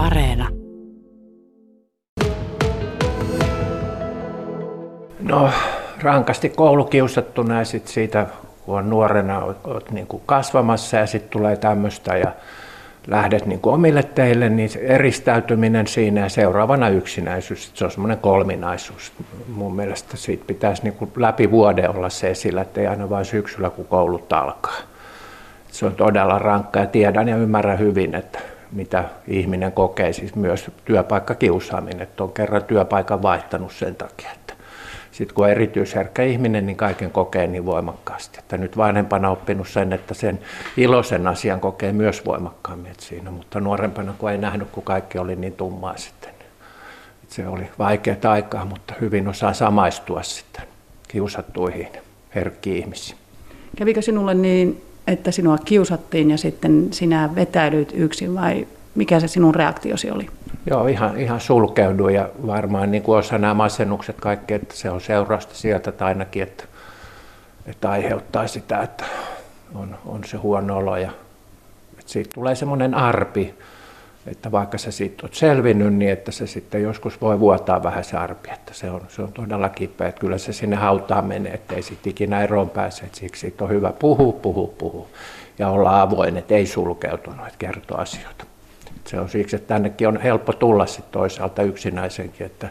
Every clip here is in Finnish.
Areena. No rankasti koulukiusattuna ja sit siitä, kun on nuorena, oot, oot niin kasvamassa ja sitten tulee tämmöistä ja lähdet niin kuin omille teille, niin eristäytyminen siinä ja seuraavana yksinäisyys, se on semmoinen kolminaisuus. Mun mielestä siitä pitäisi niin kuin läpi vuoden olla se esillä, ettei aina vain syksyllä, kun koulut alkaa. Se on todella rankka ja tiedän ja ymmärrän hyvin, että mitä ihminen kokee, siis myös työpaikkakiusaaminen, että on kerran työpaikan vaihtanut sen takia, että sitten kun on erityisherkkä ihminen, niin kaiken kokee niin voimakkaasti. Että nyt vanhempana oppinut sen, että sen iloisen asian kokee myös voimakkaammin siinä, mutta nuorempana kun ei nähnyt, kun kaikki oli niin tummaa sitten. Että se oli vaikeaa aikaa, mutta hyvin osaa samaistua sitten kiusattuihin herkkiin ihmisiin. Kävikö sinulle niin, että sinua kiusattiin ja sitten sinä vetäydyit yksin vai mikä se sinun reaktiosi oli? Joo, ihan, ihan sulkeuduin ja varmaan niin kuin osa nämä masennukset kaikki, että se on seurausta sieltä tai ainakin, että, että aiheuttaa sitä, että on, on se huono olo ja että siitä tulee semmoinen arpi, että vaikka sä siitä oot selvinnyt, niin että se sitten joskus voi vuotaa vähän se arpi, että se on, se on todella kipeä, että kyllä se sinne hautaan menee, että ei sitten ikinä eroon pääse, että siksi siitä on hyvä puhua, puhua, puhua ja olla avoin, että ei sulkeutunut, että kertoa asioita. Se on siksi, että tännekin on helppo tulla sitten toisaalta yksinäisenkin, että,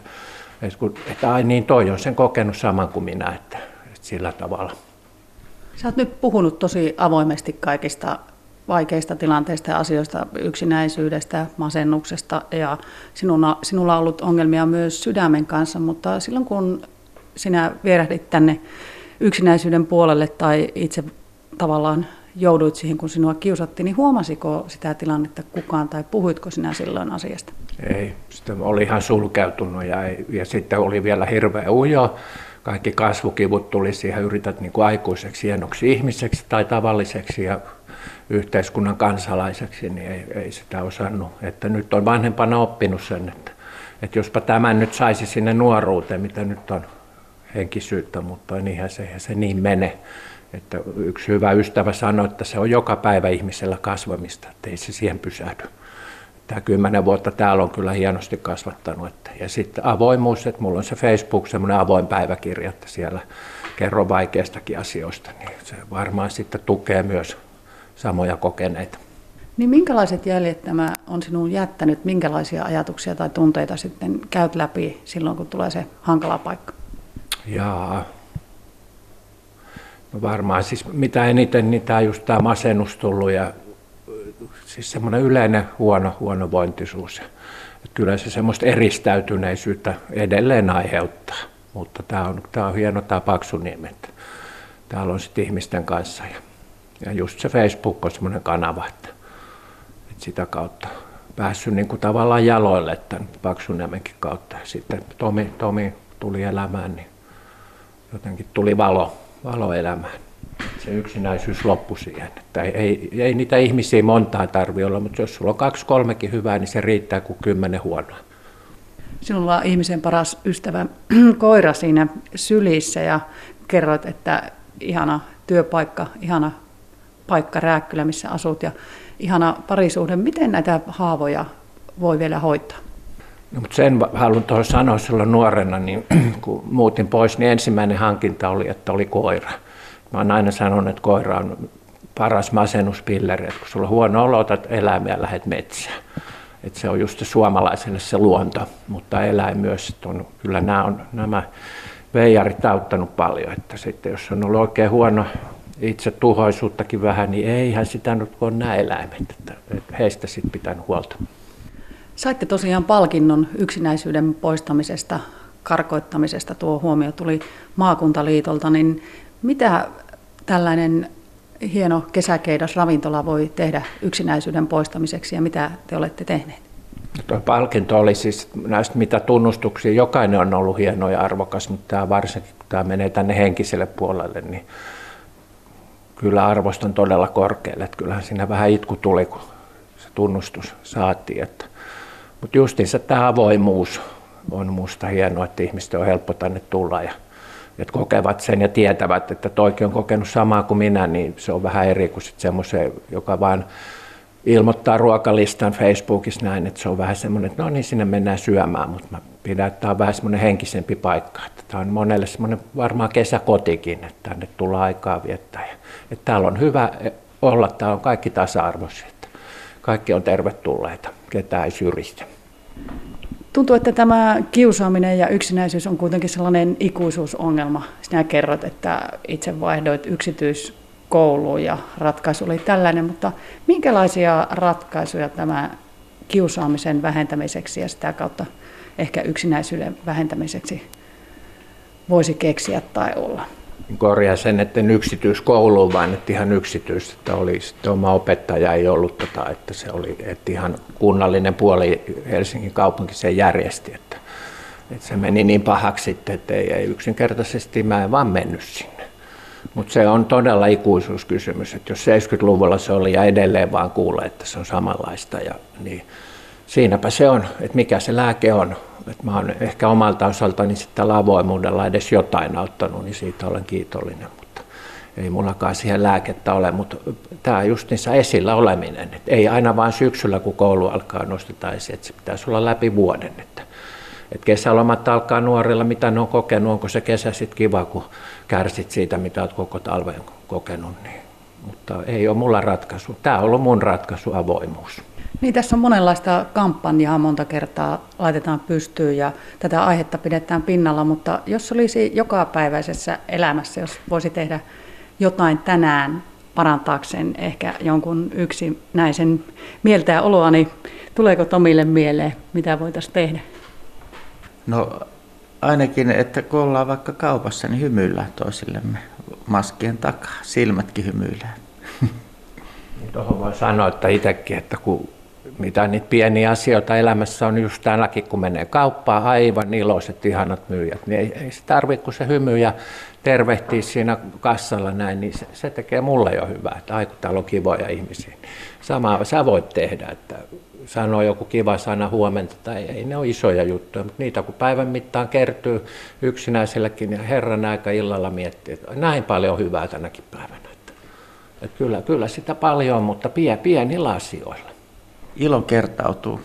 että, kun, että ai niin, toi on sen kokenut saman kuin minä, että, että sillä tavalla. Sä oot nyt puhunut tosi avoimesti kaikista vaikeista tilanteista ja asioista, yksinäisyydestä, masennuksesta ja sinulla, sinulla on ollut ongelmia myös sydämen kanssa, mutta silloin kun sinä vierähdit tänne yksinäisyyden puolelle tai itse tavallaan jouduit siihen, kun sinua kiusattiin, niin huomasiko sitä tilannetta kukaan tai puhuitko sinä silloin asiasta? Ei, sitä oli ihan sulkeutunut ja, ja sitten oli vielä hirveä ujo. Kaikki kasvukivut tuli siihen, yrität niin kuin aikuiseksi hienoksi ihmiseksi tai tavalliseksi ja yhteiskunnan kansalaiseksi, niin ei, ei sitä osannut. Että nyt on vanhempana oppinut sen, että, että jospa tämän nyt saisi sinne nuoruuteen, mitä nyt on henkisyyttä, mutta niinhän se, se niin mene. Että yksi hyvä ystävä sanoi, että se on joka päivä ihmisellä kasvamista, että ei se siihen pysähdy. Tämä kymmenen vuotta täällä on kyllä hienosti kasvattanut. Että, ja sitten avoimuus, että mulla on se Facebook, semmoinen avoin päiväkirja, että siellä kerron vaikeistakin asioista, niin se varmaan sitten tukee myös samoja kokeneita. Niin minkälaiset jäljet tämä on sinun jättänyt, minkälaisia ajatuksia tai tunteita sitten käyt läpi silloin, kun tulee se hankala paikka? Jaa, No varmaan siis mitä eniten, niin tämä just tämä masennus tullut ja siis semmoinen yleinen huono, huonovointisuus. Että kyllä se semmoista eristäytyneisyyttä edelleen aiheuttaa, mutta tämä on, tämä on hieno tämä Paksuniemi, että täällä on sitten ihmisten kanssa ja, ja just se Facebook on semmoinen kanava, että, että sitä kautta päässyt niin kuin tavallaan jaloille tämän Paksuniemenkin kautta. Sitten Tomi, Tomi tuli elämään, niin jotenkin tuli valo valoelämään. Se yksinäisyys loppui siihen. Että ei, ei, ei niitä ihmisiä montaa tarvitse olla, mutta jos sulla on kaksi kolmekin hyvää, niin se riittää kuin kymmenen huonoa. Sinulla on ihmisen paras ystävä koira siinä sylissä ja kerroit, että ihana työpaikka, ihana paikka Rääkkylä, missä asut ja ihana parisuhde. Miten näitä haavoja voi vielä hoitaa? No, mutta sen haluan tuohon sanoa silloin nuorena, niin kun muutin pois, niin ensimmäinen hankinta oli, että oli koira. Mä oon aina sanonut, että koira on paras masennuspilleri, että kun sulla on huono olo, otat eläimiä ja lähdet metsään. Että se on just se suomalaiselle se luonto, mutta eläin myös. Että on, kyllä nämä, on, nämä veijarit auttanut paljon, että sitten jos on ollut oikein huono itse tuhoisuuttakin vähän, niin eihän sitä nyt ole nämä eläimet, että, heistä sitten pitänyt huolta. Saitte tosiaan palkinnon yksinäisyyden poistamisesta, karkoittamisesta. Tuo huomio tuli maakuntaliitolta. Niin mitä tällainen hieno kesäkeidas ravintola voi tehdä yksinäisyyden poistamiseksi ja mitä te olette tehneet? Tuo palkinto oli siis näistä mitä tunnustuksia. Jokainen on ollut hieno ja arvokas, mutta tämä varsinkin kun tämä menee tänne henkiselle puolelle, niin kyllä arvostan todella korkealle. Että kyllähän siinä vähän itku tuli, kun se tunnustus saatiin. Että mutta justiinsa tämä avoimuus on minusta hienoa, että ihmiset on helppo tänne tulla ja että kokevat sen ja tietävät, että toikin on kokenut samaa kuin minä, niin se on vähän eri kuin semmoisen, joka vaan ilmoittaa ruokalistan Facebookissa näin, että se on vähän semmoinen, että no niin, sinne mennään syömään, mutta mä pidän, että tämä on vähän semmoinen henkisempi paikka. Että tämä on monelle semmoinen varmaan kesäkotikin, että tänne tullaan aikaa viettää. Ja, että täällä on hyvä olla, täällä on kaikki tasa-arvoisia, kaikki on tervetulleita, ketään ei syrjistä. Tuntuu, että tämä kiusaaminen ja yksinäisyys on kuitenkin sellainen ikuisuusongelma. Sinä kerrot, että itse vaihdoit yksityiskouluun ja ratkaisu oli tällainen, mutta minkälaisia ratkaisuja tämä kiusaamisen vähentämiseksi ja sitä kautta ehkä yksinäisyyden vähentämiseksi voisi keksiä tai olla? korjaa sen, että en yksityiskouluun, vaan että ihan yksityistä, että oli sitten oma opettaja ei ollut, tota, että se oli että ihan kunnallinen puoli Helsingin kaupunki se järjesti, että, että se meni niin pahaksi sitten, että ei, ei yksinkertaisesti mä en vaan mennyt sinne. Mutta se on todella ikuisuuskysymys, että jos 70-luvulla se oli ja edelleen vaan kuulee, että se on samanlaista, ja, niin siinäpä se on, että mikä se lääke on. Että mä oon ehkä omalta osaltani sitten avoimuudella edes jotain auttanut, niin siitä olen kiitollinen. Mutta ei mullakaan siihen lääkettä ole, mutta tämä just niissä esillä oleminen. Että ei aina vain syksyllä, kun koulu alkaa nosteta esiin, että se pitäisi olla läpi vuoden. Että, että kesälomat alkaa nuorilla, mitä ne on kokenut, onko se kesä sitten kiva, kun kärsit siitä, mitä olet koko talven kokenut. Niin. Mutta ei ole mulla ratkaisu. Tämä on ollut mun ratkaisu, avoimuus. Niin, tässä on monenlaista kampanjaa monta kertaa laitetaan pystyyn ja tätä aihetta pidetään pinnalla, mutta jos olisi jokapäiväisessä elämässä, jos voisi tehdä jotain tänään parantaakseen ehkä jonkun yksinäisen mieltä ja oloa, niin tuleeko Tomille mieleen, mitä voitaisiin tehdä? No ainakin, että kun ollaan vaikka kaupassa, niin hymyillään toisillemme maskien takaa, silmätkin hymyillään. Tuohon voi sanoa, että itsekin, että kun mitä niitä pieniä asioita elämässä on just tänäkin, kun menee kauppaan, aivan iloiset, ihanat myyjät, niin ei, ei se tarvitse kuin se hymy ja tervehtiä siinä kassalla näin, niin se, se tekee mulle jo hyvää, että aiku täällä on kivoja ihmisiä. Samaa sä voit tehdä, että sanoo joku kiva sana huomenta, tai ei ne ole isoja juttuja, mutta niitä kun päivän mittaan kertyy yksinäisellekin, ja herran aika illalla miettii, että näin paljon hyvää tänäkin päivänä. Että, että kyllä, kyllä sitä paljon, mutta pienillä asioilla ilo kertautuu